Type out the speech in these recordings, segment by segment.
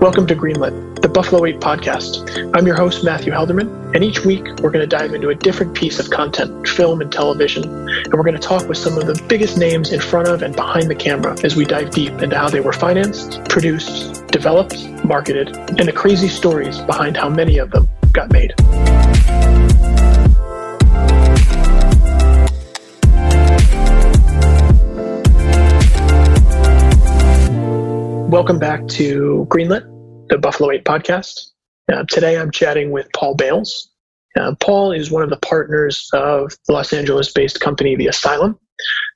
Welcome to Greenlit, the Buffalo 8 podcast. I'm your host, Matthew Helderman, and each week we're going to dive into a different piece of content, film and television, and we're going to talk with some of the biggest names in front of and behind the camera as we dive deep into how they were financed, produced, developed, marketed, and the crazy stories behind how many of them got made. Welcome back to Greenlit, the Buffalo 8 podcast. Uh, today I'm chatting with Paul Bales. Uh, Paul is one of the partners of the Los Angeles based company, The Asylum.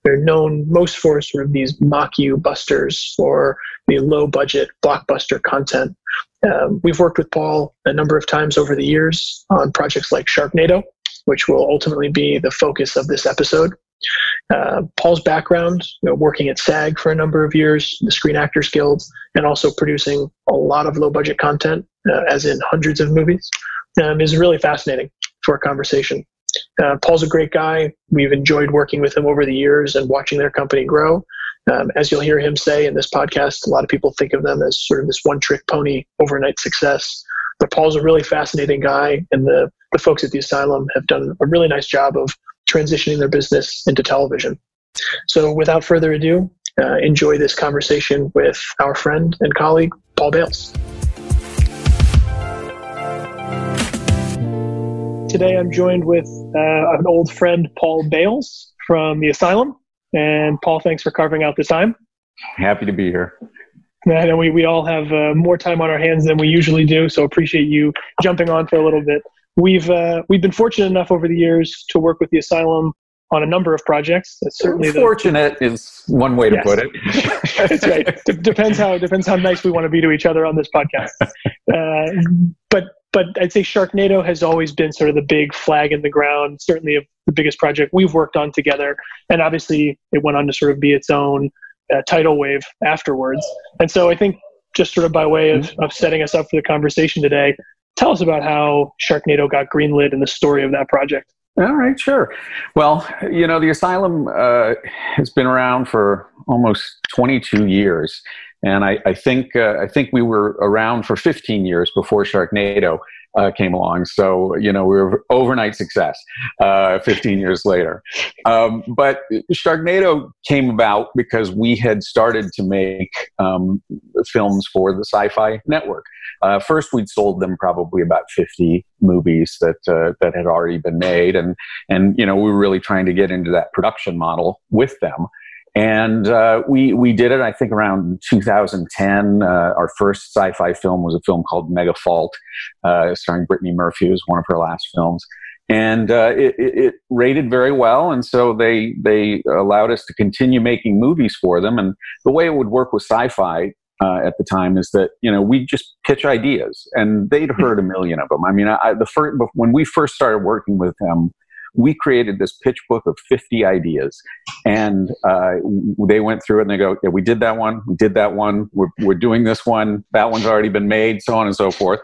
They're known most for sort of these mock you busters or the low budget blockbuster content. Um, we've worked with Paul a number of times over the years on projects like Sharknado, which will ultimately be the focus of this episode. Uh, Paul's background, you know, working at SAG for a number of years, the Screen Actors Guild, and also producing a lot of low budget content, uh, as in hundreds of movies, um, is really fascinating for a conversation. Uh, Paul's a great guy. We've enjoyed working with him over the years and watching their company grow. Um, as you'll hear him say in this podcast, a lot of people think of them as sort of this one trick pony overnight success. But Paul's a really fascinating guy, and the, the folks at the asylum have done a really nice job of transitioning their business into television. So, without further ado, uh, enjoy this conversation with our friend and colleague, Paul Bales. Today, I'm joined with uh, an old friend, Paul Bales from the Asylum. And, Paul, thanks for carving out the time. Happy to be here. I know we, we all have uh, more time on our hands than we usually do, so appreciate you jumping on for a little bit. We've uh, we've been fortunate enough over the years to work with the asylum on a number of projects. That's certainly fortunate the, is one way to yes. put it. That's right. D- depends how depends how nice we want to be to each other on this podcast. Uh, but but I'd say Sharknado has always been sort of the big flag in the ground. Certainly the biggest project we've worked on together, and obviously it went on to sort of be its own uh, tidal wave afterwards. And so I think just sort of by way of, of setting us up for the conversation today, tell us about how Sharknado got greenlit and the story of that project. All right, sure. Well, you know, the asylum uh, has been around for almost 22 years, and I, I think uh, I think we were around for 15 years before Sharknado uh, came along. So, you know, we were overnight success uh, 15 years later. Um, but Sharknado came about because we had started to make um, films for the Sci Fi Network. Uh, first, we'd sold them probably about 50 movies that, uh, that had already been made. And, and, you know, we were really trying to get into that production model with them. And uh, we we did it, I think, around 2010. Uh, our first sci-fi film was a film called Mega Fault, uh, starring Brittany Murphy. It was one of her last films, and uh, it, it, rated very well. And so they they allowed us to continue making movies for them. And the way it would work with sci-fi uh, at the time is that you know we just pitch ideas, and they'd heard a million of them. I mean, I, the first when we first started working with them we created this pitch book of 50 ideas. And uh, they went through it and they go yeah we did that one we did that one we're, we're doing this one that one's already been made so on and so forth.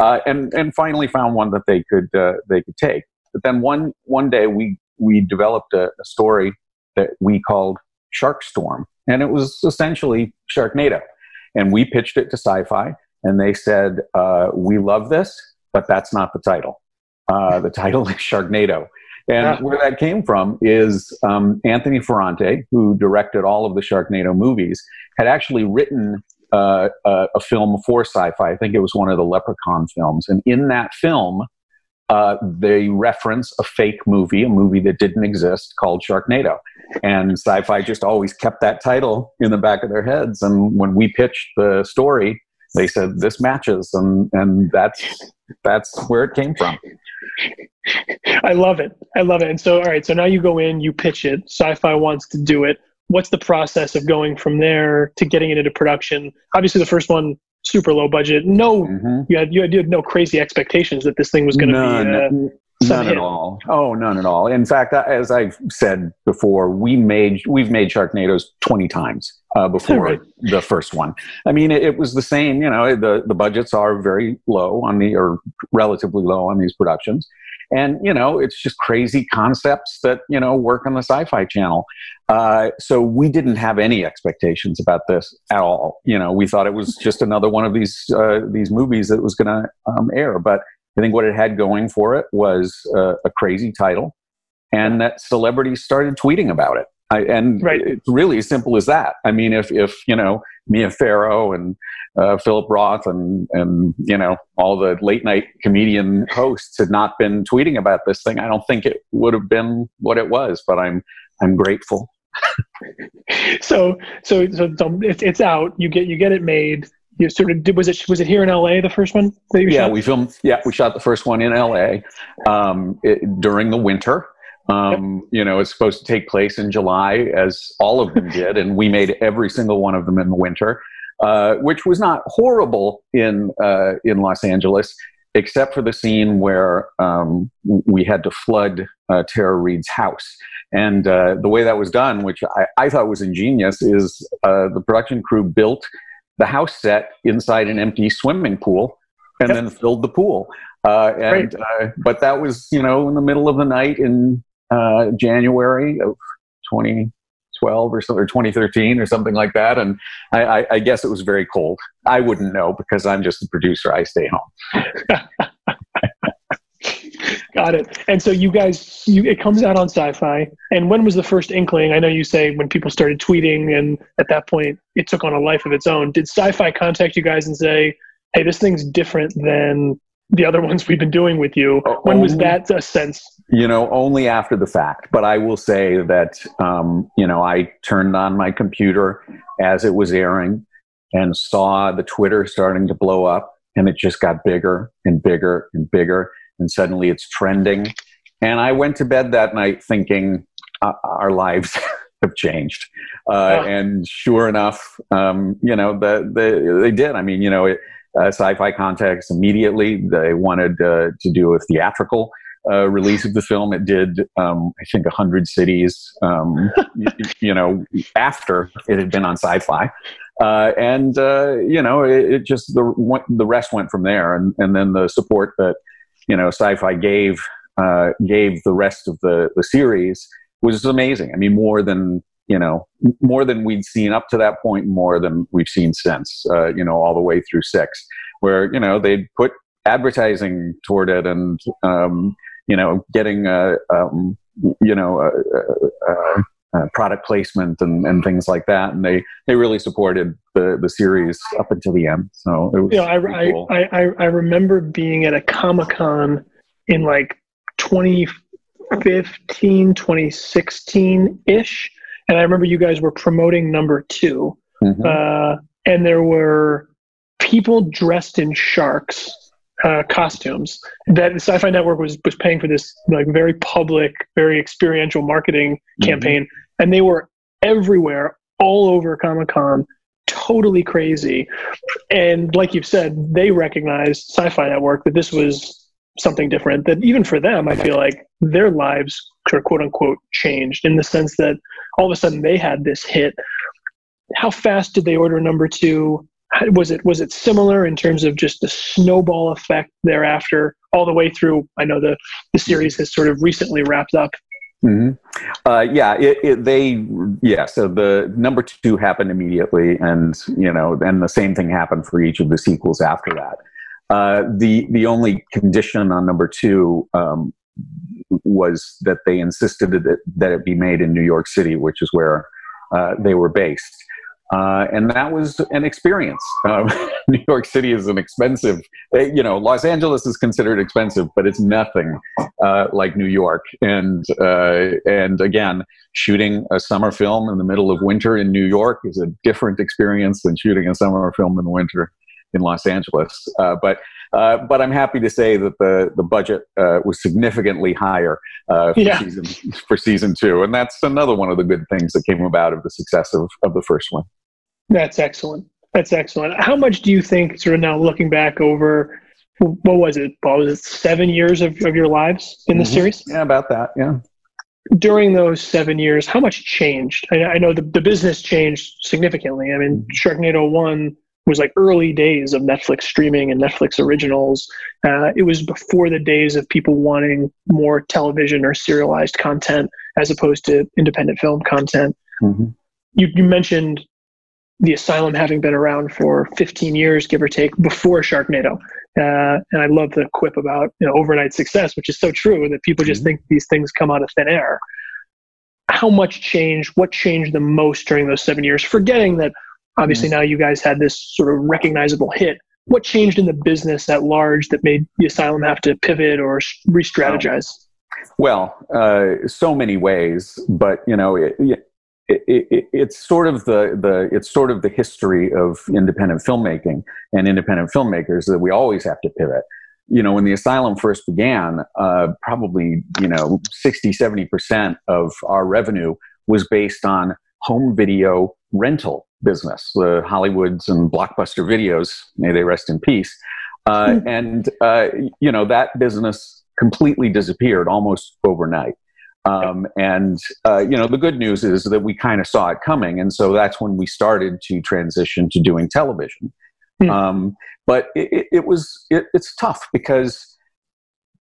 Uh, and and finally found one that they could uh, they could take. But then one one day we we developed a, a story that we called shark storm. And it was essentially sharknado. And we pitched it to sci-fi and they said uh, we love this but that's not the title. Uh, the title is Sharknado. And yeah. where that came from is um, Anthony Ferrante, who directed all of the Sharknado movies, had actually written uh, a, a, film for sci-fi. I think it was one of the Leprechaun films, and in that film, uh, they reference a fake movie, a movie that didn't exist called Sharknado. And sci-fi just always kept that title in the back of their heads. And when we pitched the story, they said this matches, and and that's that's where it came from. I love it. I love it. And so, all right. So now you go in, you pitch it. Sci-fi wants to do it. What's the process of going from there to getting it into production? Obviously, the first one super low budget. No, mm-hmm. you had you had, you had no crazy expectations that this thing was going to be. Uh, none hit. at all. Oh, none at all. In fact, as I've said before, we made we've made Sharknadoes twenty times uh, before right. the first one. I mean, it, it, was the same. You know, the the budgets are very low on the or relatively low on these productions, and you know it's just crazy concepts that you know work on the sci-fi channel uh, so we didn't have any expectations about this at all you know we thought it was just another one of these uh, these movies that was going to um, air but i think what it had going for it was uh, a crazy title and that celebrities started tweeting about it I, and right. it's really as simple as that. I mean, if if you know Mia Farrow and uh, Philip Roth and and you know all the late night comedian hosts had not been tweeting about this thing, I don't think it would have been what it was. But I'm I'm grateful. so so so it's, it's out. You get you get it made. You sort of did. Was it was it here in L.A. the first one? yeah, shot? we filmed. Yeah, we shot the first one in L.A. Um, it, during the winter. Um, you know, it's supposed to take place in July, as all of them did, and we made every single one of them in the winter, uh, which was not horrible in uh, in Los Angeles, except for the scene where um, we had to flood uh, Tara Reid's house. And uh, the way that was done, which I, I thought was ingenious, is uh, the production crew built the house set inside an empty swimming pool and yep. then filled the pool. Uh, and uh, but that was you know in the middle of the night in uh, January of 2012 or so, or 2013 or something like that. And I, I, I, guess it was very cold. I wouldn't know because I'm just a producer. I stay home. Got it. And so you guys, you, it comes out on Sci-Fi. And when was the first inkling? I know you say when people started tweeting, and at that point it took on a life of its own. Did Sci-Fi contact you guys and say, "Hey, this thing's different than the other ones we've been doing with you. When was that a sense? You know, only after the fact. But I will say that, um, you know, I turned on my computer as it was airing and saw the Twitter starting to blow up, and it just got bigger and bigger and bigger. And suddenly it's trending. And I went to bed that night thinking uh, our lives have changed. Uh, And sure enough, um, you know, the, the, they did. I mean, you know, it, uh, sci-fi context immediately. They wanted uh, to do a theatrical uh, release of the film. It did, um, I think, hundred cities. Um, you, you, know, after it had been on Sci-Fi, uh, and uh, you know, it, it, just the the rest went from there, and and then the support that you know Sci-Fi gave uh, gave the rest of the the series was amazing. I mean, more than you know, more than we'd seen up to that point, more than we've seen since, uh, you know, all the way through six, where, you know, they'd put advertising toward it and, um, you know, getting, uh, um, you know, uh, uh, product placement and, and things like that. And they, they really supported the, the series up until the end. So it was you know, I, cool. I, I, I remember being at a Comic Con in like 2015, 2016 ish and I remember you guys were promoting number 2 mm-hmm. uh, and there were people dressed in sharks uh, costumes that the Sci-Fi Network was was paying for this like very public, very experiential marketing mm-hmm. campaign, and they were everywhere, all over Comic Con, totally crazy. And like you've said, they recognized Sci-Fi Network that this was something different. That even for them, I feel like their lives, quote unquote, changed in the sense that all of a sudden they had this hit. How fast did they order number two? Was it was it similar in terms of just the snowball effect thereafter, all the way through? I know the the series has sort of recently wrapped up. Mm-hmm. Uh, yeah, it, it, they yeah. So the number two happened immediately, and you know, and the same thing happened for each of the sequels after that. Uh, the the only condition on number two um, was that they insisted that, that it be made in New York City, which is where uh, they were based. Uh, and that was an experience. Um, New York City is an expensive, eh, you know, Los Angeles is considered expensive, but it's nothing uh, like New York. And uh, and again, shooting a summer film in the middle of winter in New York is a different experience than shooting a summer film in the winter in Los Angeles. Uh, but uh, but I'm happy to say that the the budget uh, was significantly higher uh, for, yeah. season, for season two, and that's another one of the good things that came about of the success of, of the first one. That's excellent. That's excellent. How much do you think, sort of now looking back over, what was it, Paul? Was it seven years of, of your lives in the mm-hmm. series? Yeah, about that. Yeah. During those seven years, how much changed? I, I know the, the business changed significantly. I mean, mm-hmm. Sharknado 1 was like early days of Netflix streaming and Netflix originals. Uh, it was before the days of people wanting more television or serialized content as opposed to independent film content. Mm-hmm. You, you mentioned the asylum having been around for 15 years, give or take, before Sharknado. Uh, and I love the quip about you know, overnight success, which is so true that people just mm-hmm. think these things come out of thin air. How much changed? What changed the most during those seven years? Forgetting that Obviously, mm-hmm. now you guys had this sort of recognizable hit. What changed in the business at large that made the asylum have to pivot or re strategize? Well, uh, so many ways, but you know, it, it, it, it's sort of the, the it's sort of the history of independent filmmaking and independent filmmakers that we always have to pivot you know when the asylum first began uh, probably you know 60 70% of our revenue was based on home video rental business, the Hollywoods and Blockbuster videos, may they rest in peace. Uh, mm-hmm. And, uh, you know, that business completely disappeared almost overnight. Um, and, uh, you know, the good news is that we kind of saw it coming. And so that's when we started to transition to doing television. Mm-hmm. Um, but it, it was, it, it's tough because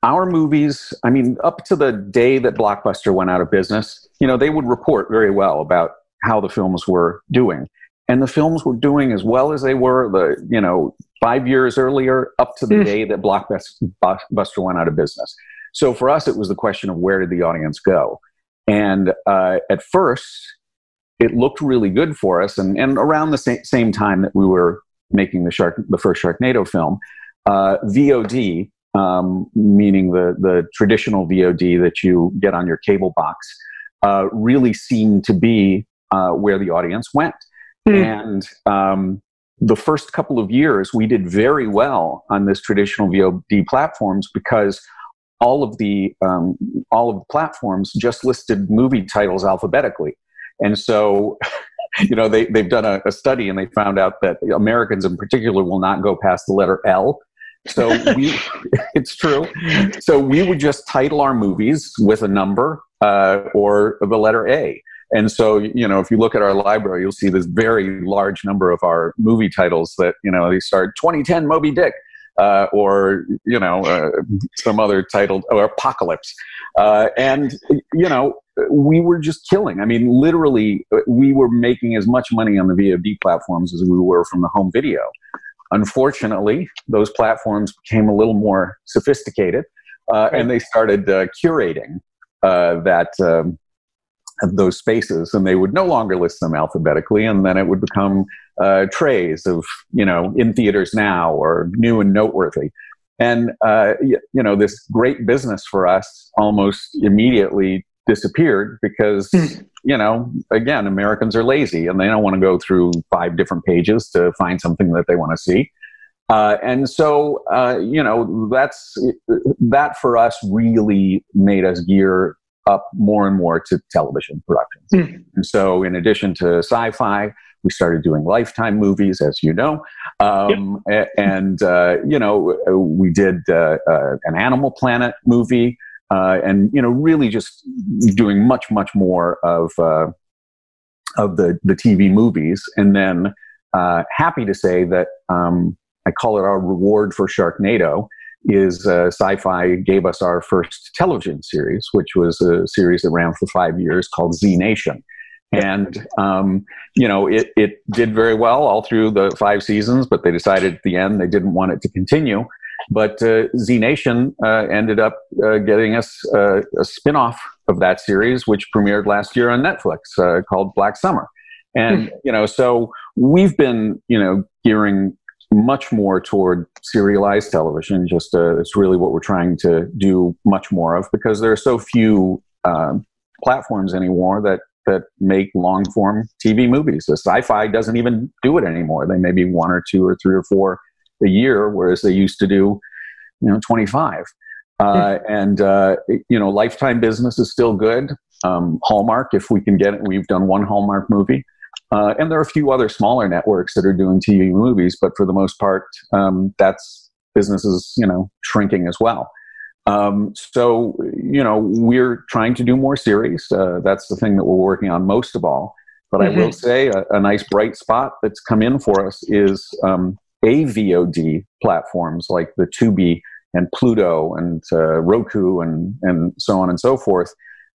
our movies, I mean, up to the day that Blockbuster went out of business, you know, they would report very well about how the films were doing and the films were doing as well as they were the you know five years earlier up to the mm. day that blockbuster went out of business so for us it was the question of where did the audience go and uh, at first it looked really good for us and, and around the same, same time that we were making the shark the first sharknado film uh, vod um, meaning the, the traditional vod that you get on your cable box uh, really seemed to be uh, where the audience went Mm. And um, the first couple of years, we did very well on this traditional VOD platforms because all of the um, all of the platforms just listed movie titles alphabetically, and so. You know, they, they've done a, a study and they found out that Americans in particular will not go past the letter L so we, it's true. So we would just title our movies with a number uh, or the letter A. And so, you know, if you look at our library, you'll see this very large number of our movie titles that, you know, they start 2010 Moby Dick. Uh, or you know uh, some other titled or apocalypse. Uh, and you know we were just killing. I mean literally we were making as much money on the vod platforms as we were from the home video. Unfortunately those platforms became a little more sophisticated uh, and they started uh, curating uh, that um, those spaces and they would no longer list them alphabetically and then it would become uh, trays of you know in theaters now or new and noteworthy and uh, you, know this great business for us almost immediately disappeared because mm. you know again americans are lazy and they don't want to go through five different pages to find something that they want to see uh, and so uh, you know that's that for us really made us gear up more and more to television productions. Mm. And so, in addition to sci fi, we started doing lifetime movies, as you know. Um, yep. And, uh, you know, we did uh, uh, an Animal Planet movie. Uh, and you know, really just doing much, much more of uh, of the the TV movies, and then uh, happy to say that um, I call it our reward for Sharknado is uh, Sci-Fi gave us our first television series, which was a series that ran for five years called Z Nation. And um, you know, it it did very well all through the five seasons, but they decided at the end they didn't want it to continue. But uh, Z Nation uh, ended up uh, getting us uh, a spin-off of that series, which premiered last year on Netflix, uh, called Black Summer. And you know, so we've been you know gearing much more toward serialized television. Just uh, it's really what we're trying to do much more of because there are so few uh, platforms anymore that that make long form TV movies. The sci-fi doesn't even do it anymore. They maybe one or two or three or four a year, whereas they used to do, you know, 25. Uh, and uh, you know, lifetime business is still good. Um, Hallmark, if we can get it, we've done one Hallmark movie. Uh, and there are a few other smaller networks that are doing TV movies, but for the most part, um, that's business is you know shrinking as well. Um, so you know we're trying to do more series. Uh, that's the thing that we're working on most of all. but mm-hmm. I will mm-hmm. say a, a, nice bright spot that's come in for us is um, AVOD platforms like the Tubi and Pluto and uh, Roku and and so on and so forth.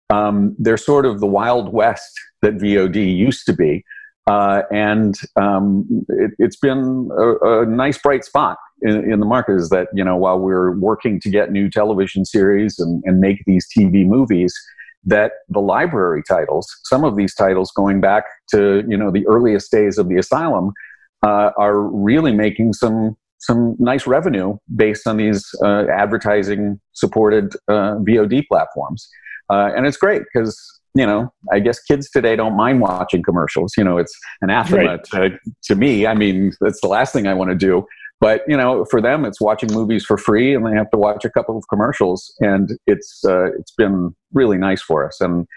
Um, they're sort of the wild west that VOD used to be, uh, and um, it, has been a, a, nice bright spot in, in, the market. Is that you know while we're working to get new television series and, and make these TV movies, that the library titles, some of these titles going back to you know the earliest days of the asylum, uh, are really making some some nice revenue based on these uh, advertising supported uh, VOD platforms. Uh, and it's great because, you know, I guess kids today don't mind watching commercials. You know, it's anathema right. to, to me. I mean, that's the last thing I want to do. But, you know, for them, it's watching movies for free and they have to watch a couple of commercials. And it's, uh, it's been really nice for us. And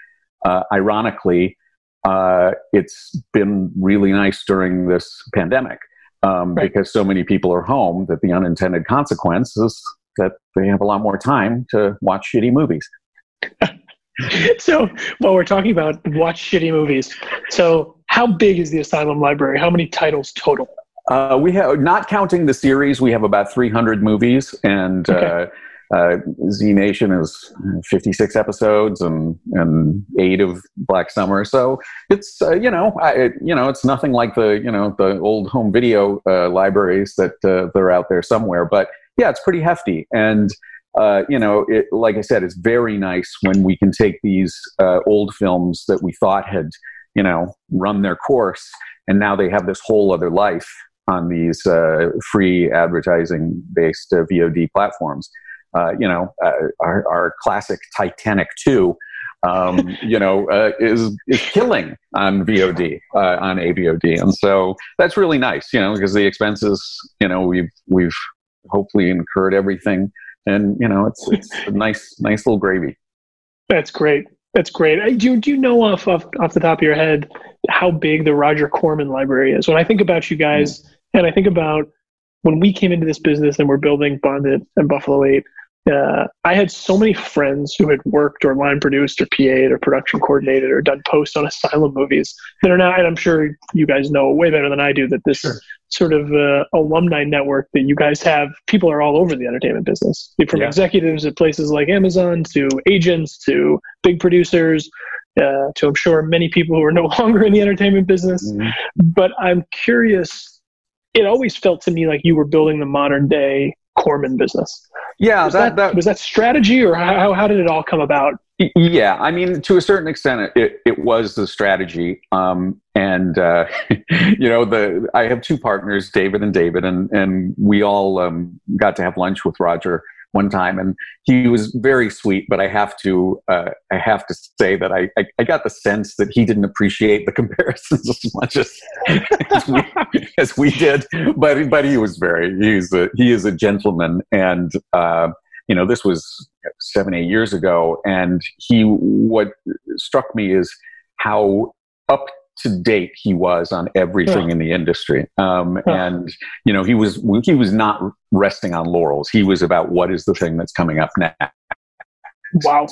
uh, ironically, uh, it's been really nice during this pandemic um, right. because so many people are home that the unintended consequence is that they have a lot more time to watch shitty movies. so while we're talking about watch shitty movies, so how big is the Asylum Library? How many titles total? Uh, we have, not counting the series, we have about 300 movies, and okay. uh, uh, Z Nation is 56 episodes and and eight of Black Summer. So it's uh, you know I, it, you know it's nothing like the you know the old home video uh, libraries that uh, that are out there somewhere. But yeah, it's pretty hefty and. Uh, you know, it, like I said, it's very nice when we can take these uh, old films that we thought had, you know, run their course, and now they have this whole other life on these free advertising-based VOD platforms uh, you know, uh, our, our, classic Titanic 2, um, you know, uh, is, is killing on VOD, uh, on AVOD. And so that's really nice, you know, because the expenses, you know, we've, we've hopefully incurred everything. And, you know, it's, it's a nice, nice little gravy. That's great. That's great. Do do you know off, off, off the top of your head how big the Roger Corman library is? When I think about you guys. And I think about when we came into this business and we're building BondIt and Buffalo 8, uh, I had so many friends who had worked or line produced or PA'd or production coordinated or done posts on asylum movies that are now, and I'm sure you guys know way better than I do that this sure. sort of uh, alumni network that you guys have, people are all over the entertainment business, from yeah. executives at places like Amazon to agents to big producers. Uh, to I'm sure many people who are no longer in the entertainment business, mm-hmm. but I'm curious. It always felt to me like you were building the modern day Corman business. Yeah, was that, that, that, was that strategy, or how how did it all come about? Yeah, I mean, to a certain extent, it, it was the strategy. Um, and uh, you know, the I have two partners, David and David, and and we all um, got to have lunch with Roger one time, and he was very sweet. But I have to uh, I have to say that I, I, I got the sense that he didn't appreciate the comparisons as much as as, we, as we did. But but he was very he's a he is a gentleman, and uh, you know this was seven eight years ago, and he what struck me is how up to date he was on everything yeah. in the industry. Um, yeah. and you know he was he was not resting on laurels. He was about what is the thing that's coming up next. Wow.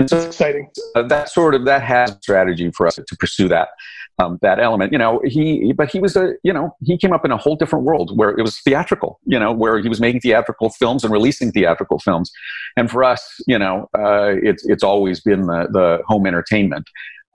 And so, exciting. uh, that sort of that has strategy for us to pursue that um, that element. You know he but he was a you know he came up in a whole different world where it was theatrical you know where he was making theatrical films and releasing theatrical films. And for us you know uh, it's it's always been the the home entertainment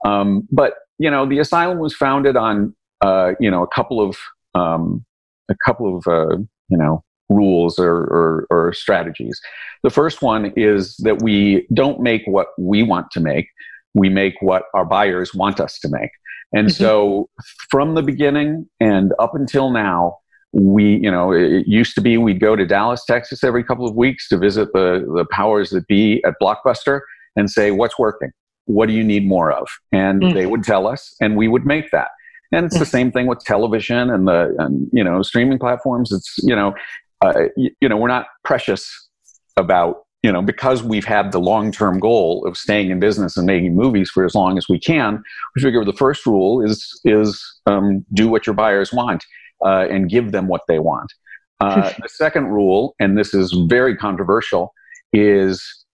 um, but you know, the asylum was founded on uh, you know a couple of um, a couple of uh, you know rules or, or, or strategies. The first one is that we don't make what we want to make; we make what our buyers want us to make. And mm-hmm. so, from the beginning and up until now, we, you know, it used to be we'd go to Dallas, Texas every couple of weeks to visit the, the powers that be at Blockbuster and say, what's working? What do you need more of? And mm. they would tell us, and we would make that. And it's mm. the same thing with television and the and, you know streaming platforms. It's you know uh, you, you know we're not precious about you know because we've had the long term goal of staying in business and making movies for as long as we can. We figure the first rule is is um, do what your buyers want uh, and give them what they want. Uh, the second rule, and this is very controversial, is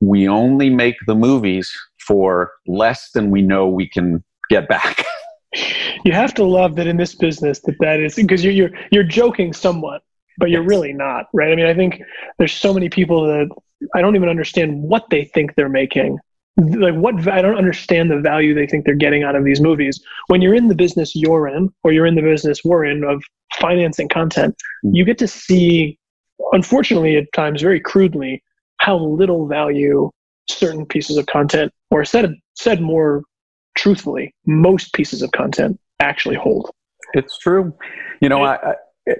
we only make the movies for less than we know we can get back. you have to love that in this business that that is because you're you're you're joking somewhat, but you're yes. really not, right? I mean, I think there's so many people that I don't even understand what they think they're making. Like what I don't understand the value they think they're getting out of these movies. When you're in the business you're in, or you're in the business we're in of financing content, mm-hmm. you get to see, unfortunately, at times very crudely, how little value certain pieces of content, or said said more truthfully, most pieces of content actually hold. It's true. You know, I, I,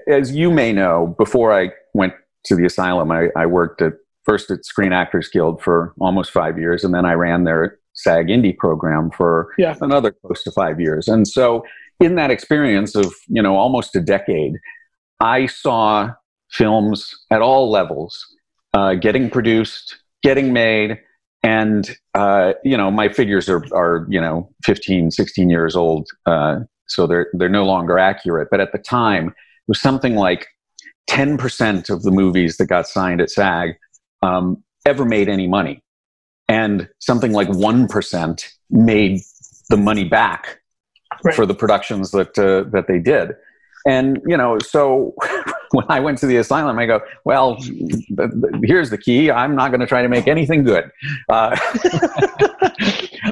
as you may know, before I went to the asylum, I, I worked at first at Screen Actors Guild for almost five years, and then I ran their SAG Indie program for yeah. another close to five years. And so, in that experience of you know almost a decade, I saw films at all levels uh, getting produced, getting made, and uh, you know my figures are are you know 15 16 years old uh, so they're they're no longer accurate. But at the time it was something like 10% of the movies that got signed at sag um, ever made any money. And something like 1% made the money back right. for the productions that uh, that they did. And you know so when i went to the asylum i go well here's the key. I'm not going to try to make anything good. Uh,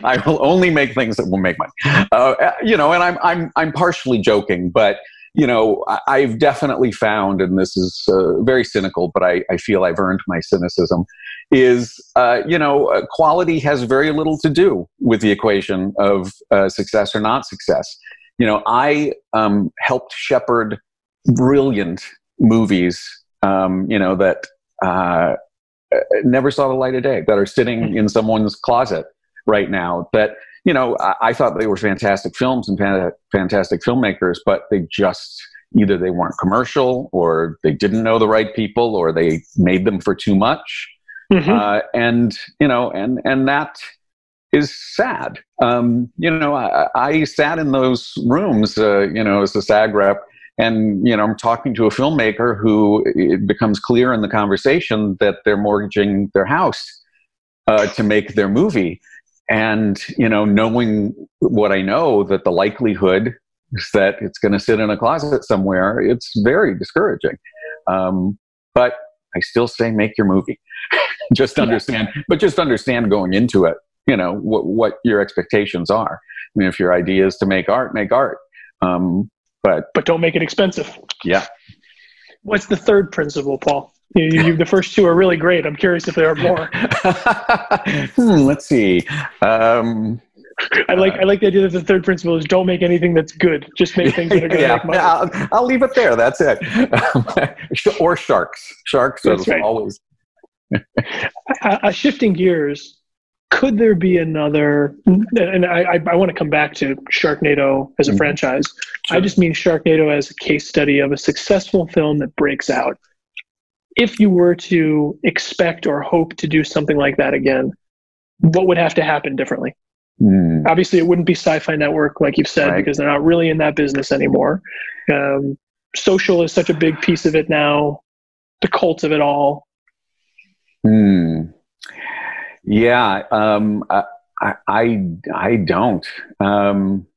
i will only make things that will make money. Uh, you know and i'm i'm i'm partially joking but you know i've definitely found and this is uh, very cynical but I, I feel i've earned my cynicism is uh, you know uh, quality has very little to do with the equation of uh, success or not success. You know, I um, helped shepherd brilliant movies, um, you know, that uh, never saw the light of day, that are sitting in someone's closet right now. That you know, I, I thought they were fantastic films and fan- fantastic filmmakers, but they just either they weren't commercial or they didn't know the right people or they made them for too much. Mm-hmm. Uh, and you know, and and that is sad. Um, you know, I, I, sat in those rooms, uh, you know, as a SAG rep, and you know, I'm talking to a filmmaker who it becomes clear in the conversation that they're mortgaging their house uh, to make their movie, and you know, knowing what I know, that the likelihood is that it's going to sit in a closet somewhere, it's very discouraging. Um, but I still say, make your movie. just understand, but just understand going into it you know what what your expectations are. I mean, if your idea is to make art, make art. Um, but but don't make it expensive. Yeah. What's the third principle, Paul? You, you, the first two are really great. I'm curious if there are more. hmm, let's see. Um, I like I like the idea that the third principle is don't make anything that's good. Just make things that are going to yeah, make money. I'll, I'll, leave it there. That's it. or sharks. Sharks are right. always. uh, shifting gears, could there be another and i, I, want to come back to sharknado as a mm-hmm. franchise sure. i just mean sharknado as a case study of a successful film that breaks out if you were to expect or hope to do something like that again what would have to happen differently mm. obviously it wouldn't be sci-fi network like you've said right. because they're not really in that business anymore um, social is such a big piece of it now the cult of it all mm. Yeah, um, I, I, I don't. Um,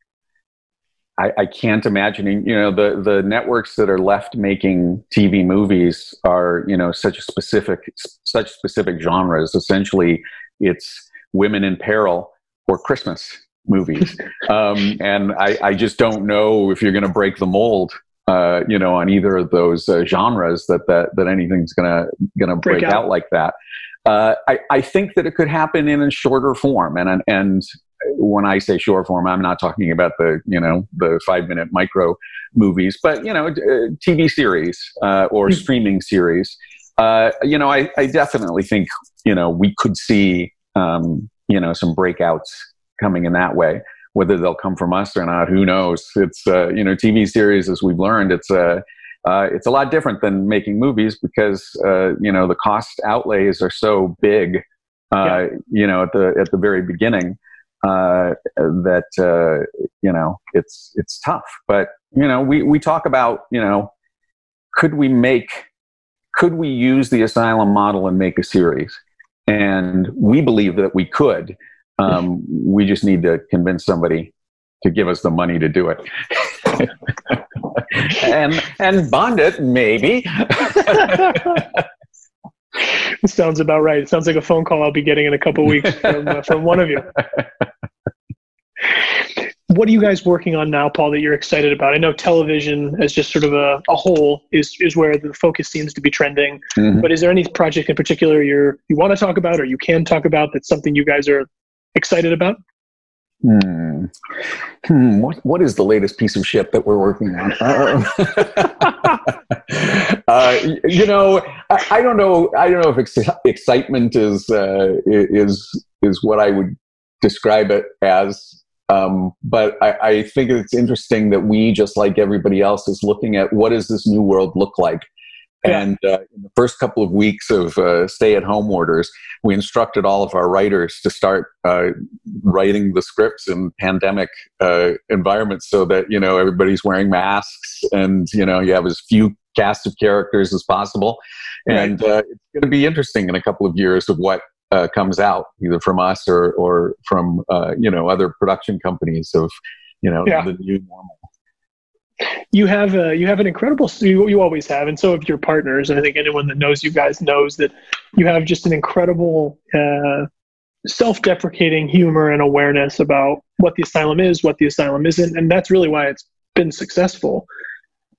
I, I, can't imagine. You know, the the networks that are left making TV movies are you know such a specific such specific genres. Essentially, it's women in peril or Christmas movies, um, and I, I just don't know if you're going to break the mold uh, you know, on either of those uh, genres that, that that anything's gonna gonna break, break out. out. like that. Uh, I, I think that it could happen in a shorter form, and and when I say short form, I'm not talking about the you know the five minute micro movies, but you know uh, TV series uh, or mm-hmm. streaming series. Uh, you know, I, I definitely think you know we could see um, you know some breakouts coming in that way. Whether they'll come from us or not, who knows? It's uh, you know TV series, as we've learned, it's a uh, it's a lot different than making movies because uh, you know the cost outlays are so big. Uh, yeah. You know, at the at the very beginning, uh, that uh, you know it's it's tough. But you know, we we talk about you know, could we make could we use the asylum model and make a series? And we believe that we could. Um, we just need to convince somebody to give us the money to do it. and and BondIt maybe. sounds about right. It sounds like a phone call I'll be getting in a couple weeks from, uh, from one of you. What are you guys working on now, Paul, that you're excited about? I know television as just sort of a, a whole is, is where the focus seems to be trending. Mm-hmm. But is there any project in particular you're, you want to talk about or you can talk about that's something you guys are excited about? Hmm. hmm. What, what is the latest piece of shit that we're working on? uh, you know, I, I, don't know. I don't know if ex- excitement is uh, is is what I would describe it as. Um, but I, I think it's interesting that we, just like everybody else, is looking at what does this new world look like and uh, in the first couple of weeks of uh, stay at home orders, we instructed all of our writers to start uh, writing the scripts in pandemic uh, environments so that, you know, everybody's wearing masks and, you know, you have as few cast of characters as possible. And right. Uh, it's going to be interesting in a couple of years of what uh, comes out, either from us or, or from, you know, other production companies of, you know, yeah. the new normal you have a, you have an incredible you, you always have and so have your partners and i think anyone that knows you guys knows that you have just an incredible uh, self-deprecating humor and awareness about what the asylum is what the asylum isn't and that's really why it's been successful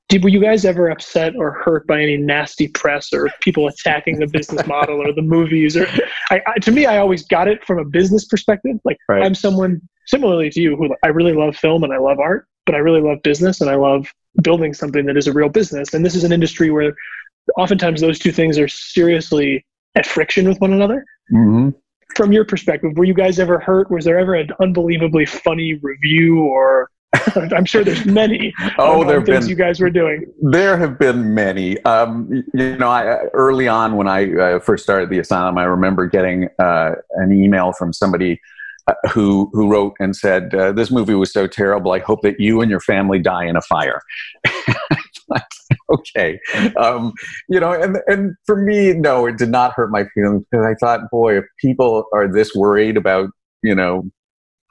did were you guys ever upset or hurt by any nasty press or people attacking the business model or the movies or I, I, to me i always got it from a business perspective like right. i'm someone similarly to you who i really love film and i love art but I really love business and I love building something that is a real business. And this is an industry where oftentimes those two things are seriously at friction with one another. Mm-hmm. From your perspective, were you guys ever hurt? Was there ever an unbelievably funny review or I'm sure there's many. oh, there have things been, you guys were doing. There have been many. Um, you know, I, early on when I uh, first started the asylum, I remember getting uh, an email from somebody uh, who who wrote and said, uh, "This movie was so terrible. I hope that you and your family die in a fire." okay, um, you know, and and for me, no, it did not hurt my feelings because I thought, boy, if people are this worried about you know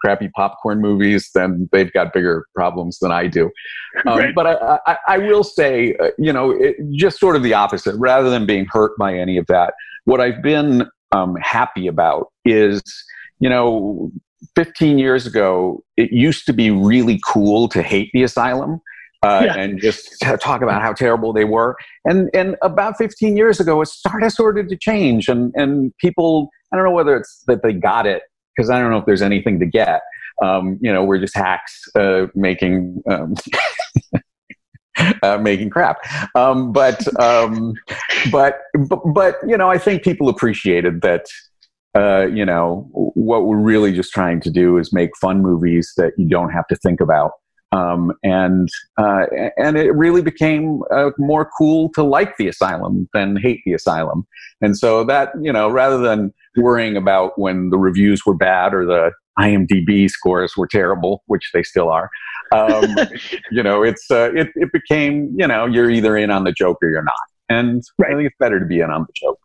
crappy popcorn movies, then they've got bigger problems than I do. Um, right. But I, I, I, will say, uh, you know, it, just sort of the opposite. Rather than being hurt by any of that, what I've been um, happy about is you know, 15 years ago, it used to be really cool to hate the asylum. Uh, yeah. and just talk about how terrible they were. And and about 15 years ago, it started started to change, and and people, I don't know whether it's that they got it because I don't know if there's anything to get. Um, you know, we're just hacks uh, making. Um, uh, making crap, um, but, um, but but but you know, I think people appreciated that uh, you know, what we're really just trying to do is make fun movies that you don't have to think about. Um, and uh, and it really became uh, more cool to like the asylum than hate the asylum. And so that you know, rather than worrying about when the reviews were bad or the IMDb scores were terrible, which they still are, um, you know, it's uh, it it became you know you're either in on the joke or you're not. And right. I think it's better to be in on the joke.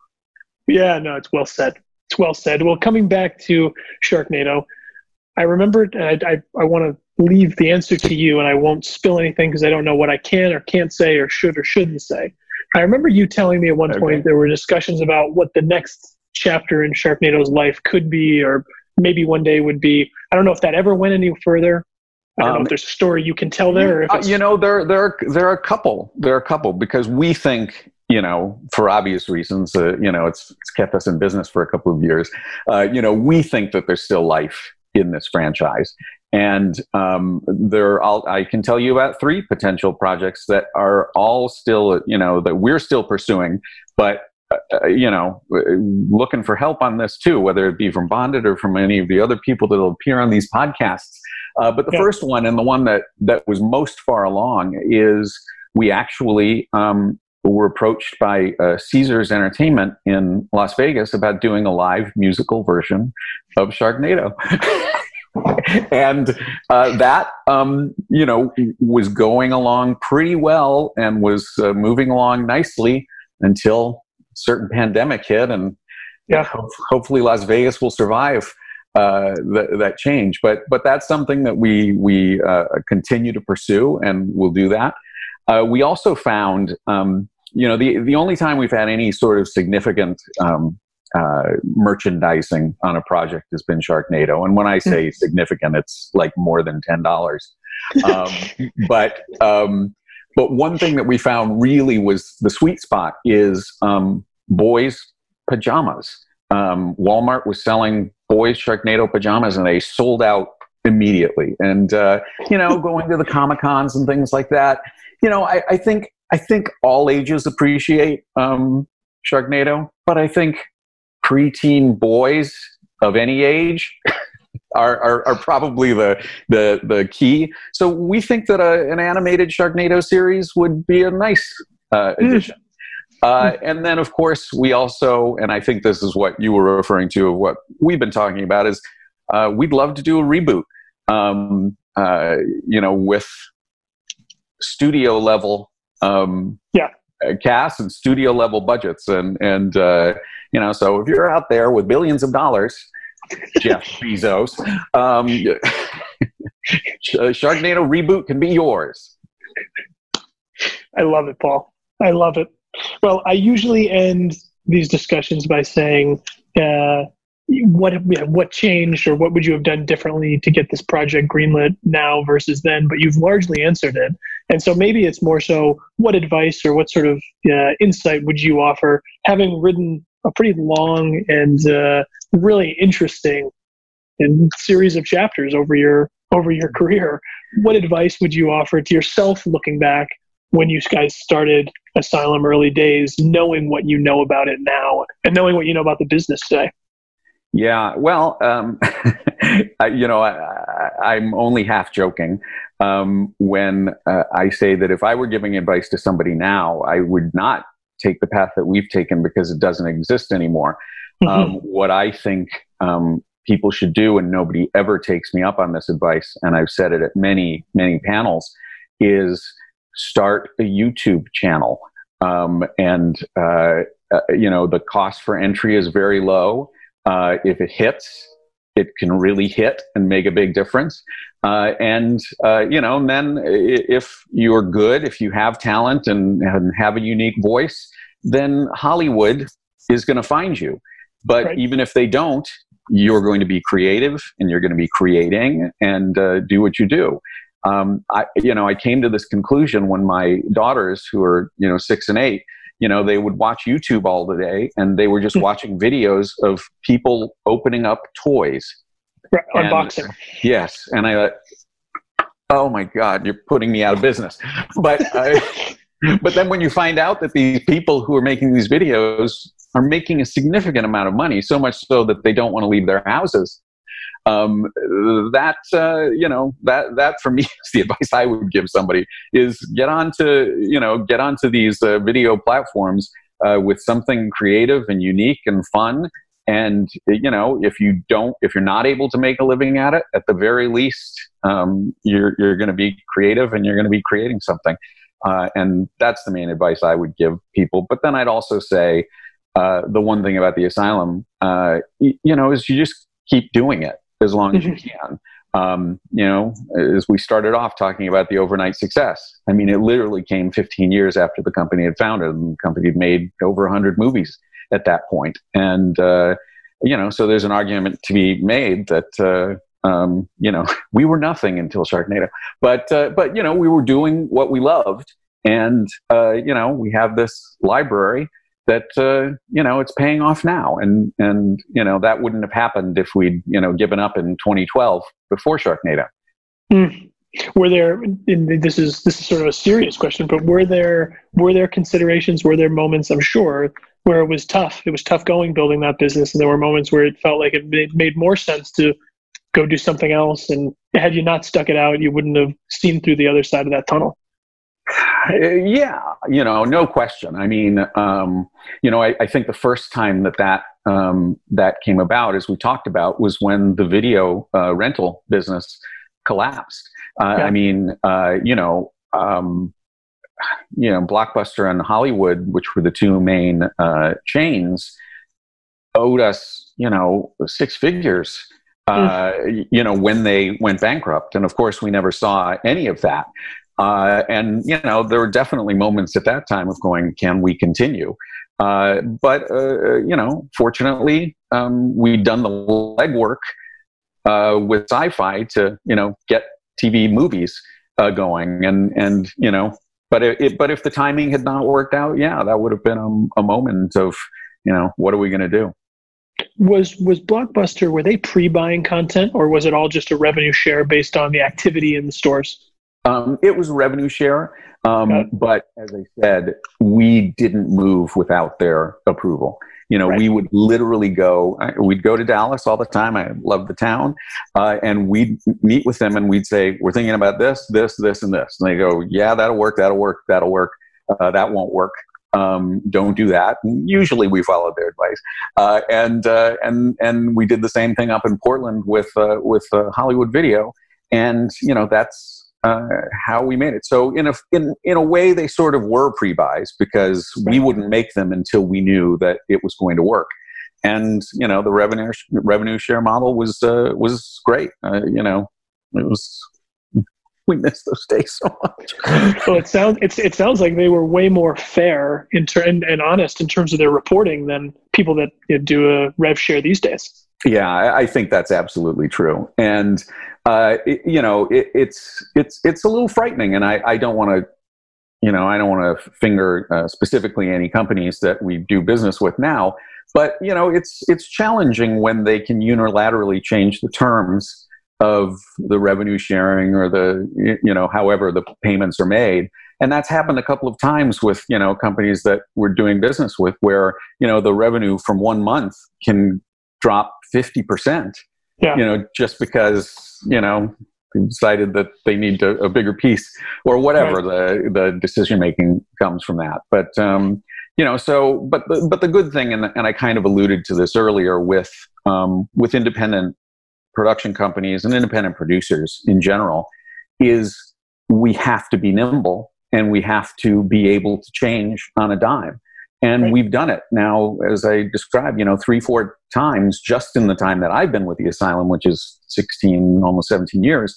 Yeah, no, it's well said. It's well said. Well, coming back to Sharknado, I remember I, I, I want to leave the answer to you, and I won't spill anything because I don't know what I can or can't say or should or shouldn't say. I remember you telling me at one okay. point there were discussions about what the next chapter in Sharknado's life could be, or maybe one day would be. I don't know if that ever went any further. I don't um, know if um, there's a story you can tell there. Uh, you know, there there are, there are a couple. There are a couple because we think you know, for obvious reasons, uh, you know, it's, it's kept us in business for a couple of years. Uh, you know, we think that there's still life in this franchise. And um, there, I'll, I can tell you about three potential projects that are all still, you know, that we're still pursuing, but uh, you know, looking for help on this too, whether it be from BondIt or from any of the other people that will appear on these podcasts. Uh, but the yeah. first one and the one that that was most far along is we actually um, were approached by uh, Caesars Entertainment in Las Vegas about doing a live musical version of Sharknado. and uh, that, um, you know, was going along pretty well and was uh, moving along nicely until a certain pandemic hit, and yeah, ho- hopefully Las Vegas will survive. uh, th- that change. But but that's something that we we uh, continue to pursue, and we'll do that. Uh, we also found, um, you know, the the only time we've had any sort of significant um, uh, merchandising on a project has been Sharknado, and when I say mm-hmm. significant, it's like more than ten dollars. Um, but um, but one thing that we found really was the sweet spot is um, boys pajamas. Um, Walmart was selling boys Sharknado pajamas, and they sold out immediately. And uh, you know, going to the comic cons and things like that. You know, I, I think I think all ages appreciate um, Sharknado, but I think preteen boys of any age are, are, are, probably the, the, the key. So we think that a, an animated Sharknado series would be a nice uh, hmm. addition. Mm. Uh, and then, of course, we also, and I think this is what you were referring to, what we've been talking about, is uh, we'd love to do a reboot, um, uh, you know, with studio level um, yeah. Uh, cast and studio level budgets. And, and uh, you know, so if you're out there with billions of dollars, Jeff Bezos, um, Sharknado reboot can be yours. I love it, Paul. I love it. Well, I usually end these discussions by saying, uh, what what changed or what would you have done differently to get this project greenlit now versus then? But you've largely answered it, and so maybe it's more so what advice or what sort of uh, insight would you offer, having written a pretty long and uh, really interesting and series of chapters over your over your career. What advice would you offer to yourself looking back when you guys started Asylum early days, knowing what you know about it now and knowing what you know about the business today? Yeah, well, um, I, you know, I, am only half joking um, when uh, I say that if I were giving advice to somebody now, I would not take the path that we've taken because it doesn't exist anymore. Mm-hmm. Um, what I think um, people should do, and nobody ever takes me up on this advice, and I've said it at many, many panels, is start a YouTube channel. Um, and, uh, uh, you know, the cost for entry is very low. Uh, if it hits, it can really hit and make a big difference. Uh, and uh, you know, and then if you're good, if you have talent and, and have a unique voice, then Hollywood is going to find you. But right. even if they don't, you're going to be creative and you're going to be creating and uh, do what you do. Um, I, you know, I came to this conclusion when my daughters, who are you know six and eight, you know, they would watch YouTube all the day and they were just hmm. watching videos of people opening up toys. Right, unboxing. yes. And I thought, oh my God, you're putting me out of business. But, uh, but then when you find out that these people who are making these videos are making a significant amount of money, so much so that they don't want to leave their houses, um, that uh, you know that that for me is the advice I would give somebody is get onto you know get onto these uh, video platforms uh, with something creative and unique and fun. And you know, if you don't, if you're not able to make a living at it, at the very least, um, you're you're going to be creative and you're going to be creating something. Uh, and that's the main advice I would give people. But then I'd also say uh, the one thing about the asylum, uh, you know, is you just keep doing it as long as you can. Um, you know, as we started off talking about the overnight success, I mean, it literally came 15 years after the company had founded, and the company had made over 100 movies at that point. And, uh, you know, so there's an argument to be made that, uh, um, you know, we were nothing until Sharknado, but, uh, but, you know, we were doing what we loved. And, uh, you know, we have this library that uh, you know it's paying off now, and and you know that wouldn't have happened if we'd you know given up in 2012 before Sharknado. Mm. Were there? this is this is sort of a serious question, but were there were there considerations? Were there moments? I'm sure where it was tough. It was tough going building that business, and there were moments where it felt like it made, made more sense to go do something else. And had you not stuck it out, you wouldn't have seen through the other side of that tunnel. Yeah, you know, no question. I mean, um, you know, I, I, think the first time that that um, that came about, as we talked about, was when the video uh, rental business collapsed. Uh, yeah. I mean, uh, you know, um, you know, Blockbuster and Hollywood, which were the two main uh, chains, owed us, you know, six figures uh, you know, when they went bankrupt. And of course, we never saw any of that. Uh, and, you know, there were definitely moments at that time of going, can we continue? Uh, but, uh, you know, fortunately, um, we'd done the legwork uh, with SyFy to, you know, get TV movies uh, going. And, and, you know, but it, it, but if the timing had not worked out, yeah, that would have been a, a moment of, you know, what are we going to do? was was blockbuster were they pre-buying content or was it all just a revenue share based on the activity in the stores um, it was revenue share um, but as i said we didn't move without their approval. You know right. we would literally go we'd go to dallas all the time. I love the town uh, and we'd meet with them and we'd say we're thinking about this this this and this. And they go yeah that'll work that'll work that'll work. Uh, that won't work. Um, don't do that. And usually we followed their advice, uh, and uh, and and we did the same thing up in Portland with uh, with uh, Hollywood Video, and you know that's uh, how we made it. So in a in in a way, they sort of were pre buys because we wouldn't make them until we knew that it was going to work. And you know the revenue revenue share model was uh, was great. you know it was we miss those days so much. well, it sounds it's it sounds like they were way more fair in ter- and, and honest in terms of their reporting than people that you know, do a rev share these days. Yeah, I, I think that's absolutely true, and uh, it, you know, it, it's it's it's a little frightening, and I, I don't want to. You know, I don't want to finger uh, specifically any companies that we do business with now, but you know, it's it's challenging when they can unilaterally change the terms of the revenue sharing or the you know however the payments are made and that's happened a couple of times with you know companies that we're doing business with where you know the revenue from one month can drop 50% yeah. you know just because you know decided that they need a, a bigger piece or whatever right. the the decision making comes from that but um you know so but the, but the good thing and, and i kind of alluded to this earlier with um with independent production companies and independent producers in general is we have to be nimble and we have to be able to change on a dime and right. we've done it now as i described you know three four times just in the time that i've been with the asylum which is 16 almost 17 years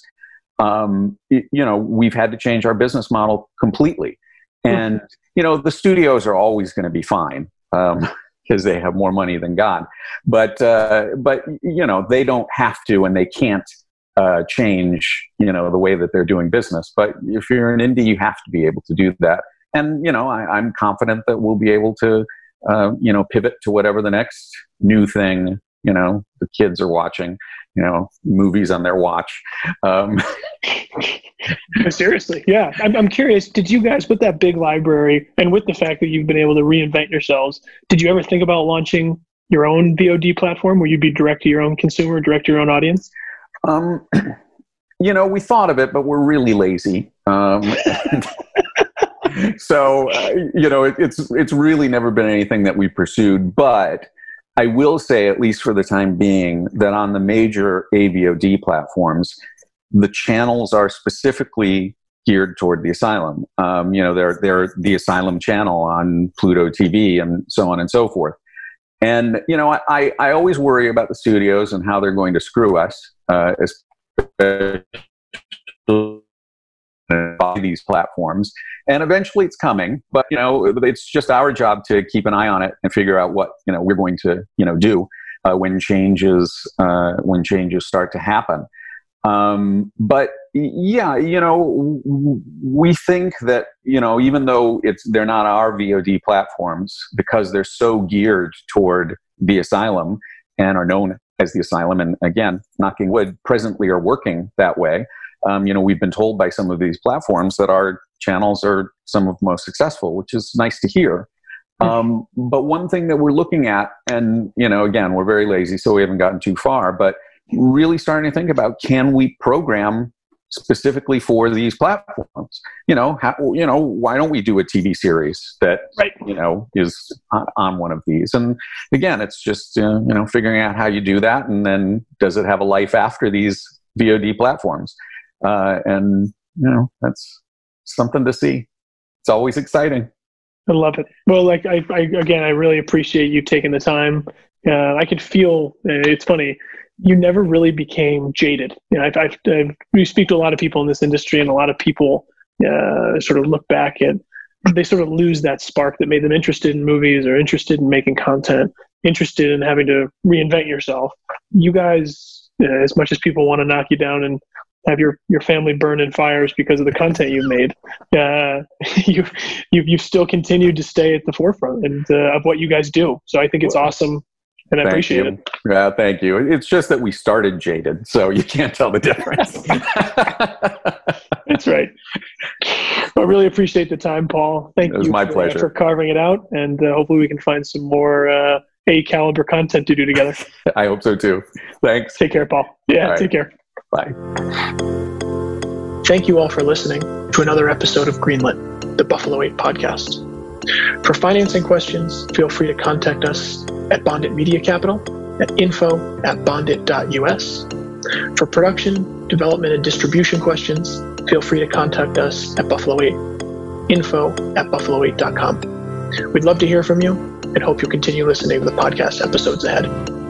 um, it, you know we've had to change our business model completely and mm-hmm. you know the studios are always going to be fine um, because they have more money than God. But uh, but you know they don't have to and they can't uh, change you know the way that they're doing business. But if you're an indie, you have to be able to do that. And you know I, am confident that we'll be able to uh, you know pivot to whatever the next new thing you know the kids are watching you know movies on their watch. Um, seriously. Yeah. I'm, I'm curious did you guys with that big library and with the fact that you've been able to reinvent yourselves did you ever think about launching your own vod platform where you'd be direct to your own consumer direct to your own audience? Um, you know we thought of it but we're really lazy. Um, so uh, you know it, it's it's really never been anything that we pursued but I will say, at least for the time being, that on the major AVOD platforms, the channels are specifically geared toward the asylum. Um, you know, they're, they're the asylum channel on Pluto TV and so on and so forth. And, you know, I, I always worry about the studios and how they're going to screw us, uh, especially these platforms. And eventually it's coming but you know it's just our job to keep an eye on it and figure out what you know we're going to you know do uh, when changes uh, when changes start to happen. Um, but yeah you know we think that you know even though it's they're not our vod platforms because they're so geared toward the asylum and are known as the asylum and again knocking wood presently are working that way um, you know, we've been told by some of these platforms that our channels are some of the most successful, which is nice to hear. Hmm. Um, but one thing that we're looking at, and you know, again, we're very lazy, so we haven't gotten too far, but really starting to think about can we program specifically for these platforms? You know, how, you know, why don't we do a TV series that right. you know is on, on, one of these? And again, it's just uh, you know figuring out how you do that, and then does it have a life after these VOD platforms? Uh, and you know that's something to see. It's always exciting. I love it. Well, like I, I again, I really appreciate you taking the time. Uh, I could feel. Uh, it's funny. you never really became jaded. You know, I've, I've, I've, we speak to a lot of people in this industry, and a lot of people uh, sort of look back at they sort of lose that spark that made them interested in movies or interested in making content, interested in having to reinvent yourself. You guys, uh, as much as people want to knock you down and have your, your family burn in fires because of the content you've made, uh, you, you, you've still continued to stay at the forefront and, uh, of what you guys do. So I think it's awesome and I thank appreciate you. it. Yeah, thank you. It's just that we started jaded, so you can't tell the difference. That's right. I really appreciate the time, Paul. Thank you my for, pleasure. for carving it out, and uh, hopefully we can find some more uh, A caliber content to do together. I hope so too. Thanks. Take care, Paul. Yeah, right. take care. Bye. Thank you all for listening to another episode of Greenlit, the Buffalo 8 podcast. For financing questions, feel free to contact us at BondIt Media Capital at info at bondit.us. For production, development, and distribution questions, feel free to contact us at Buffalo 8, info at buffalo8.com. We'd love to hear from you and hope you'll continue listening to the podcast episodes ahead.